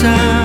time.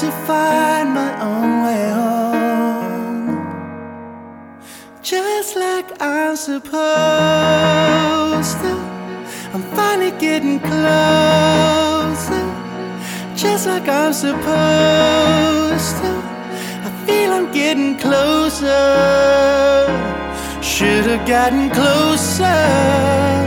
to find my own way home. Just like I'm supposed to, I'm finally getting closer. Just like I'm supposed to, I feel I'm getting closer. Should have gotten closer.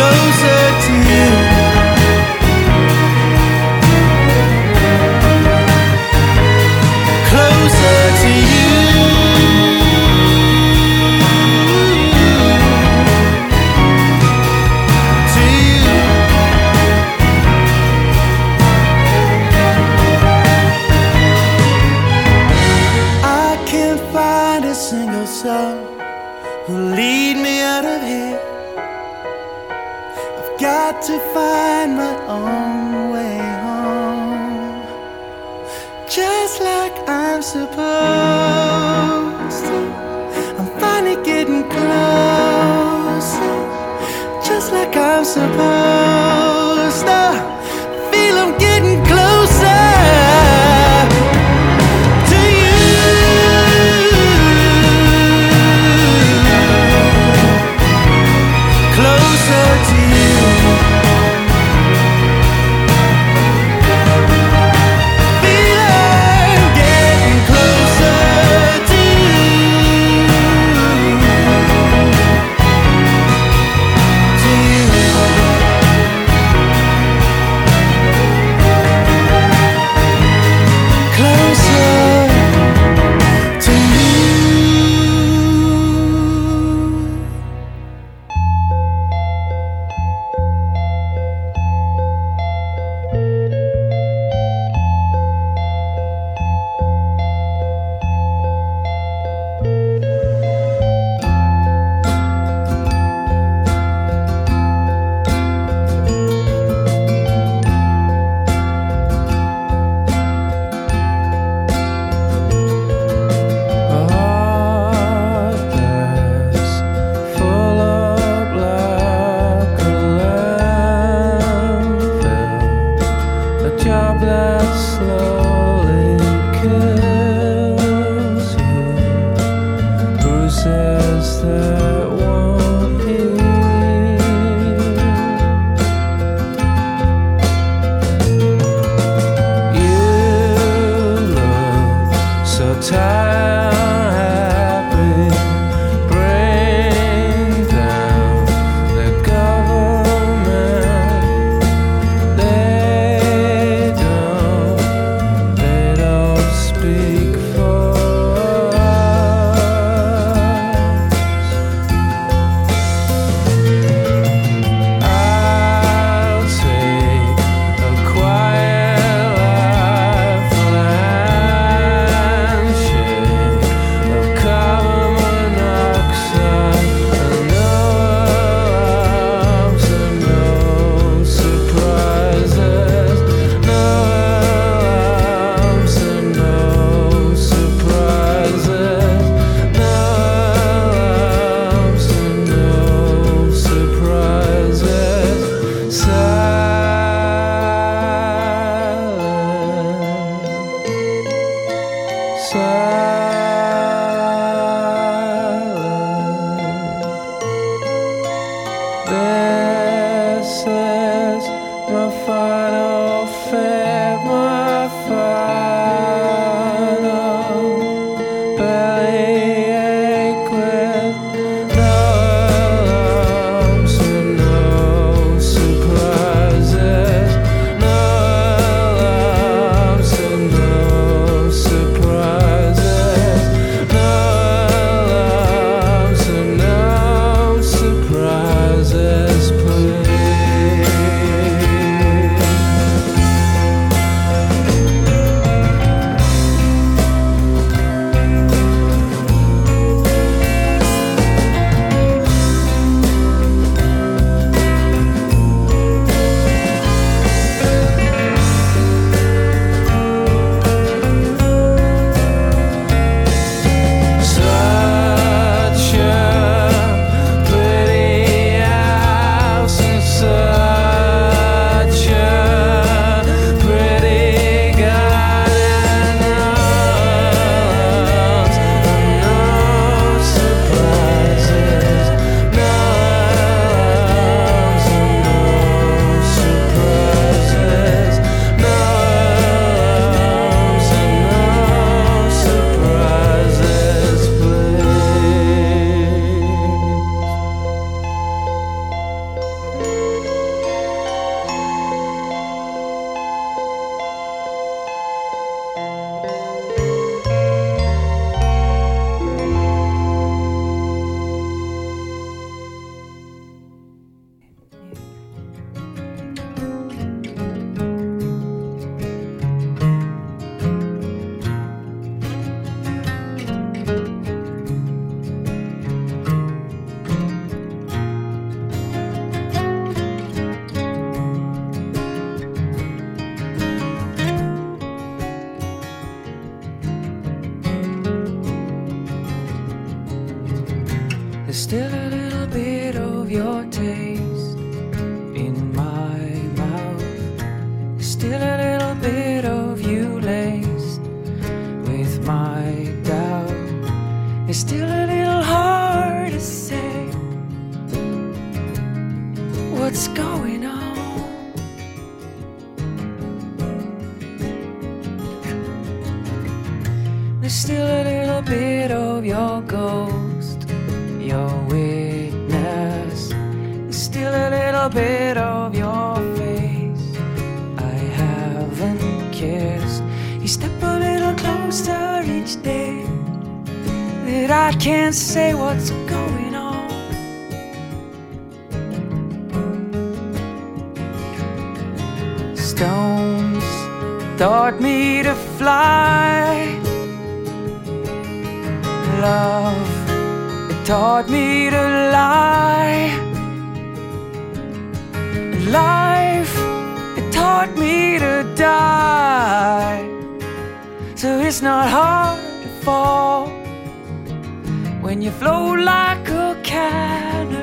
Closer to you. To die. So it's not hard to fall when you flow like a cannon.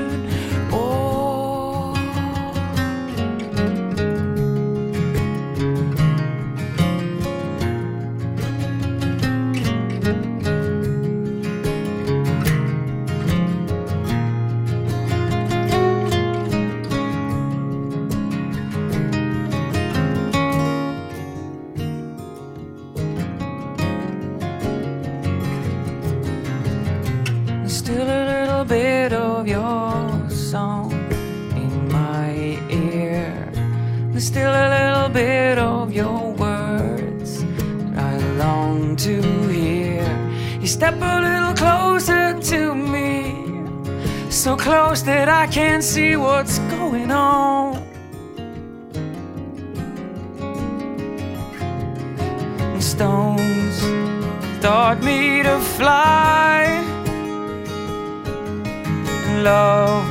Step a little closer to me, so close that I can't see what's going on. And stones taught me to fly love.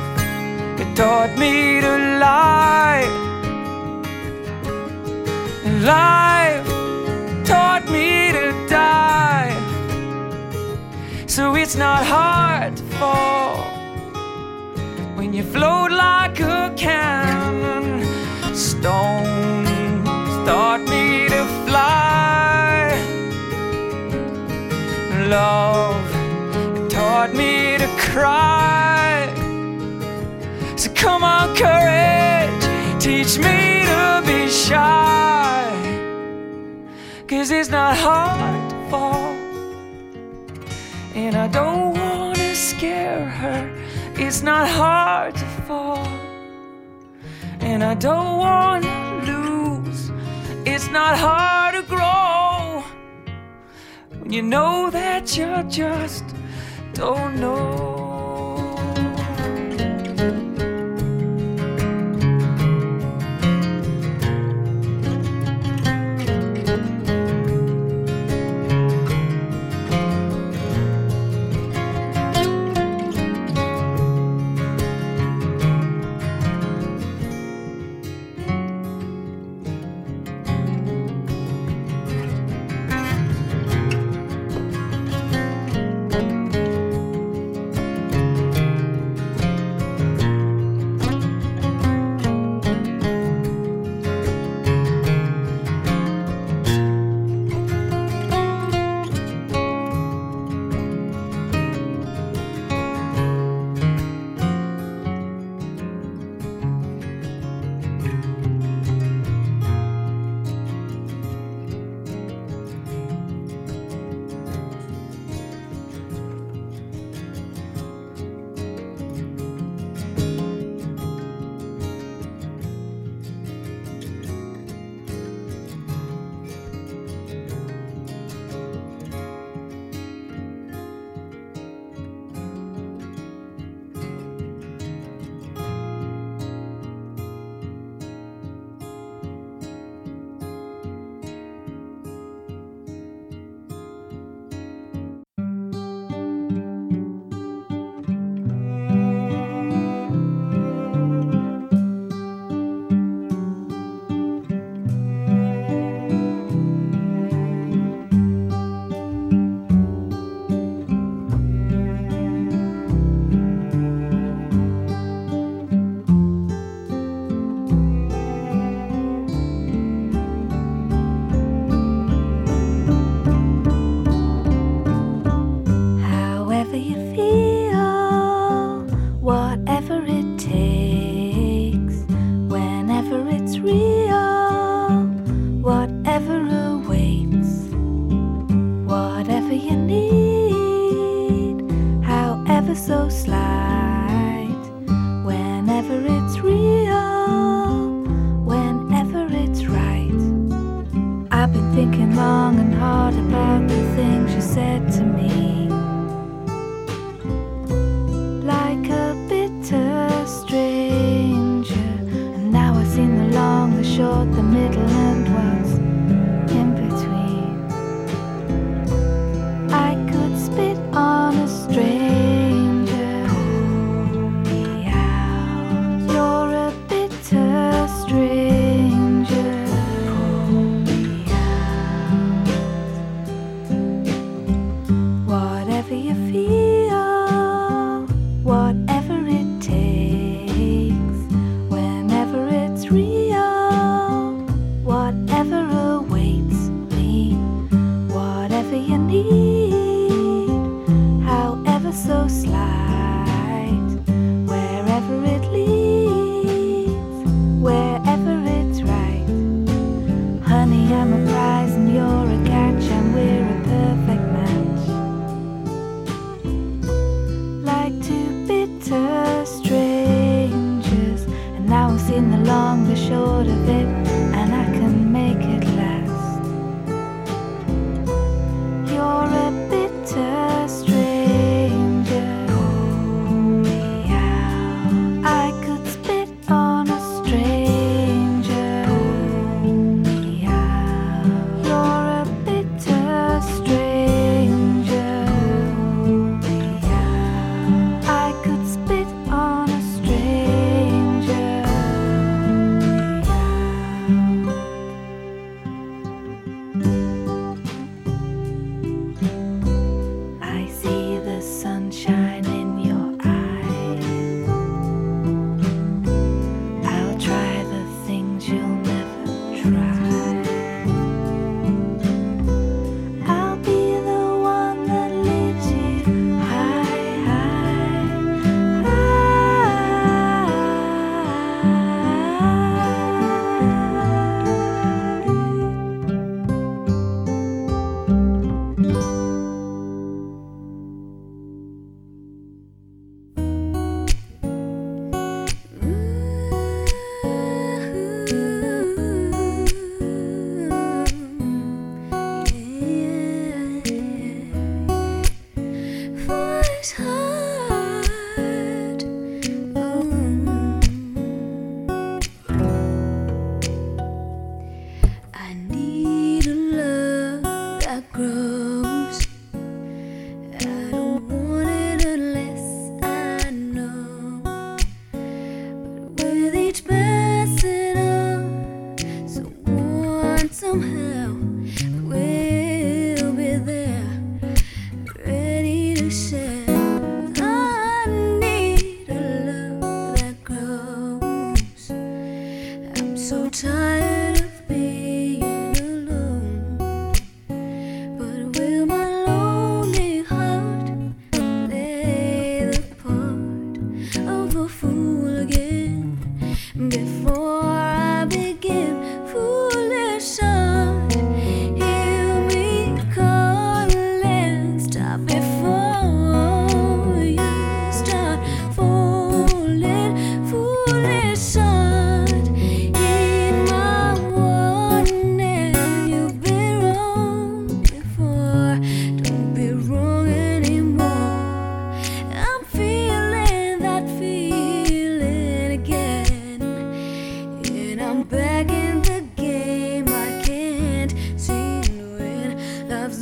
It taught me to lie. And life taught me to die. So it's not hard to fall when you float like a cannon. Stones taught me to fly. Love taught me to cry. So come on, courage, teach me to be shy. Cause it's not hard. And I don't wanna scare her. It's not hard to fall. And I don't wanna lose. It's not hard to grow. When you know that you just don't know.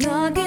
Love's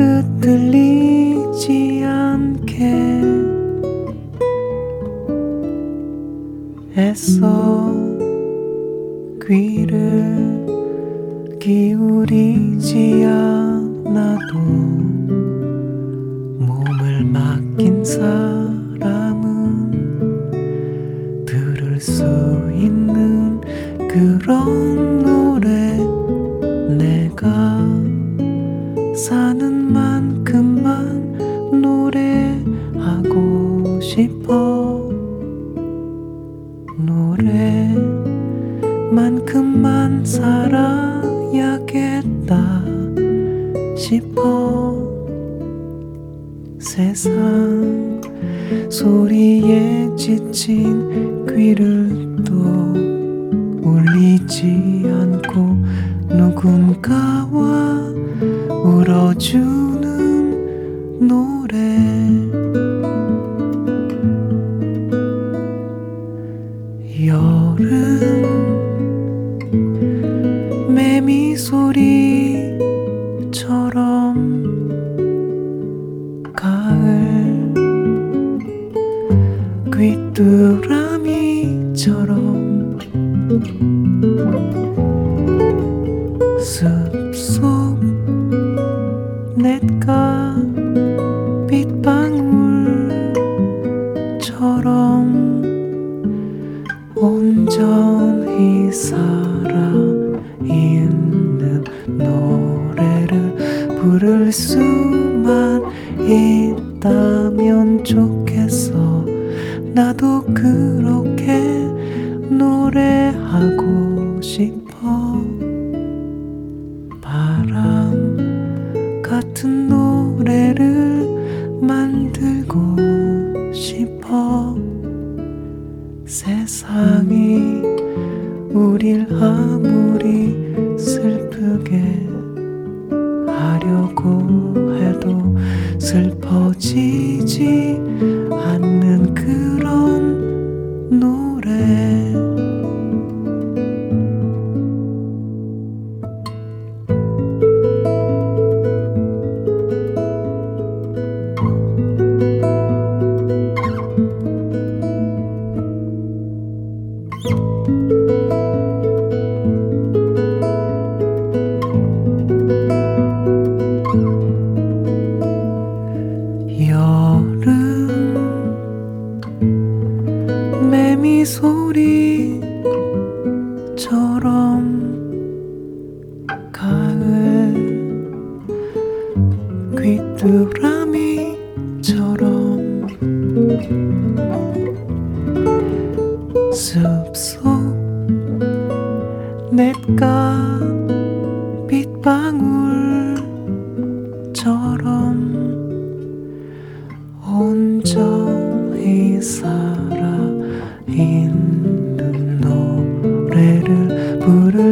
흔들리지 않게 애써 귀를 기울이지 않아도 몸을 맡긴 사람은 들을 수 있는 그런 부를 수만 있다면 좋겠어. 나도 그렇게 노래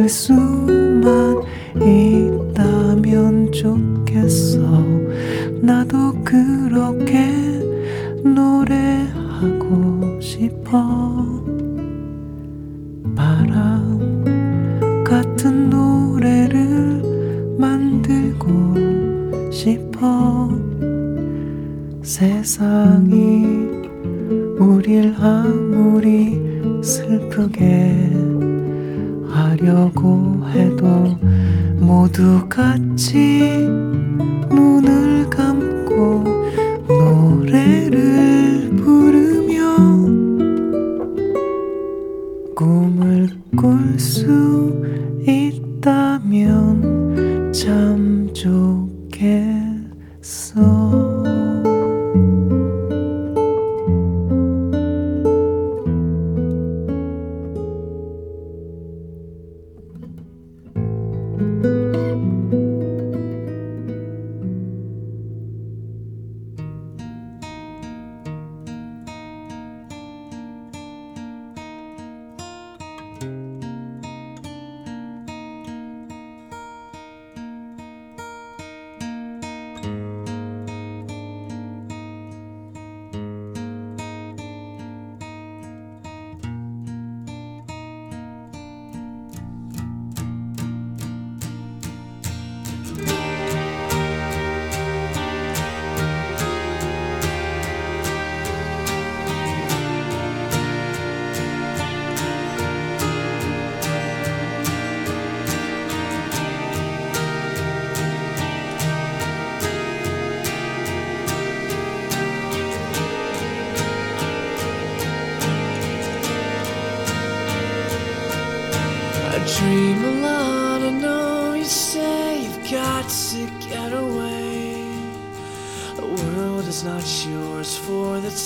수만 있다면 좋겠어. 나도 그렇게 노래하고 싶어. 바람 같은 노래를 만들고 싶어. 세상이 우릴 아무리 슬프게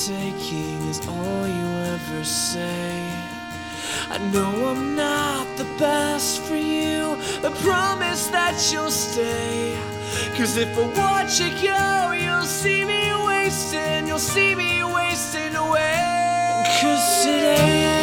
taking, is all you ever say. I know I'm not the best for you, but promise that you'll stay. Cause if I watch you go, you'll see me wasting, you'll see me wasting away. Cause today,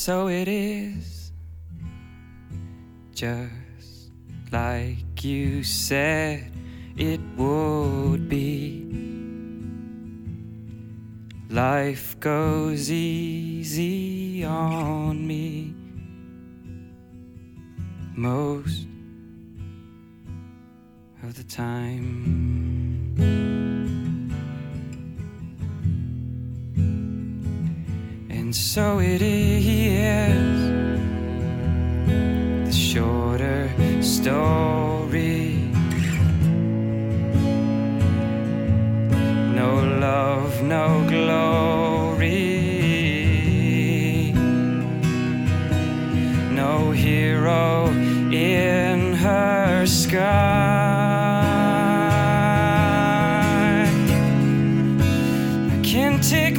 so it is, just like you said it would be. Life goes easy on me most of the time. And so it is the shorter story. No love, no glory. No hero in her sky. I can't take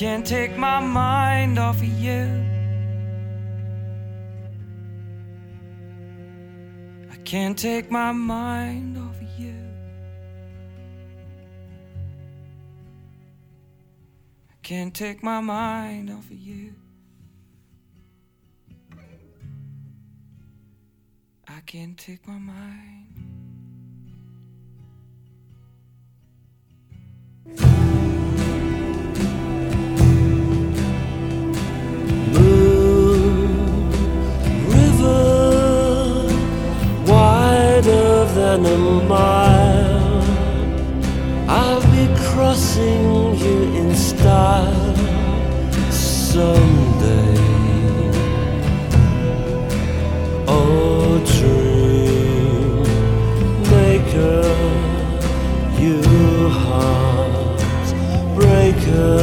can't take my mind off of you. I can't take my mind off of you. I can't take my mind off of you. I can't take my mind. than a mile. I'll be crossing you in style someday. Oh, dream maker, you heart breaker,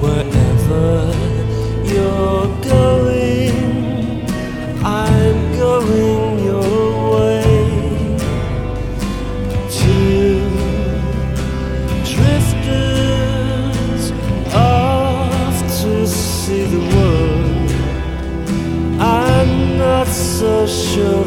wherever. special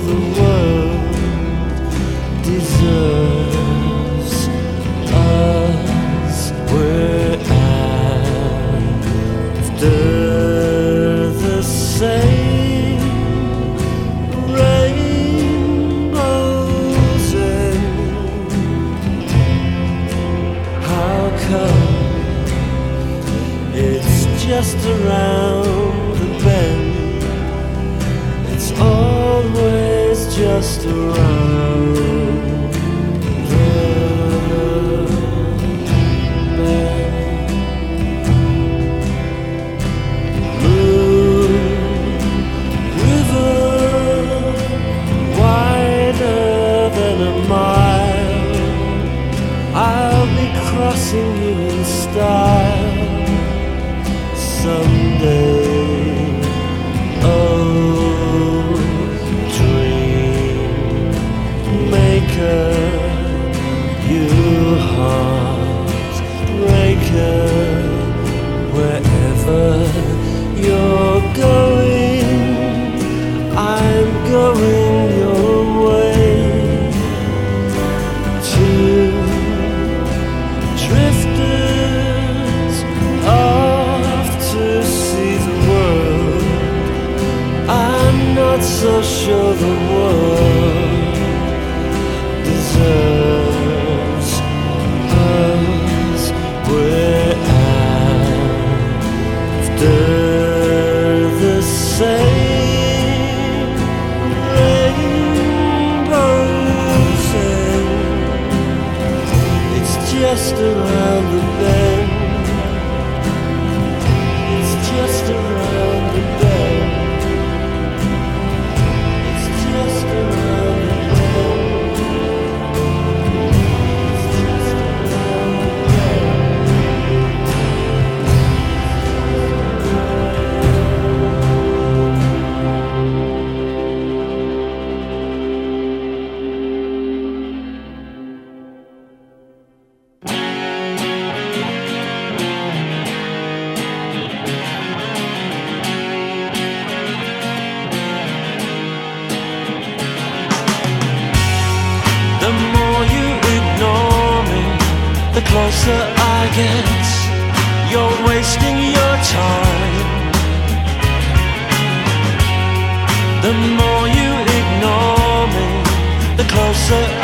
the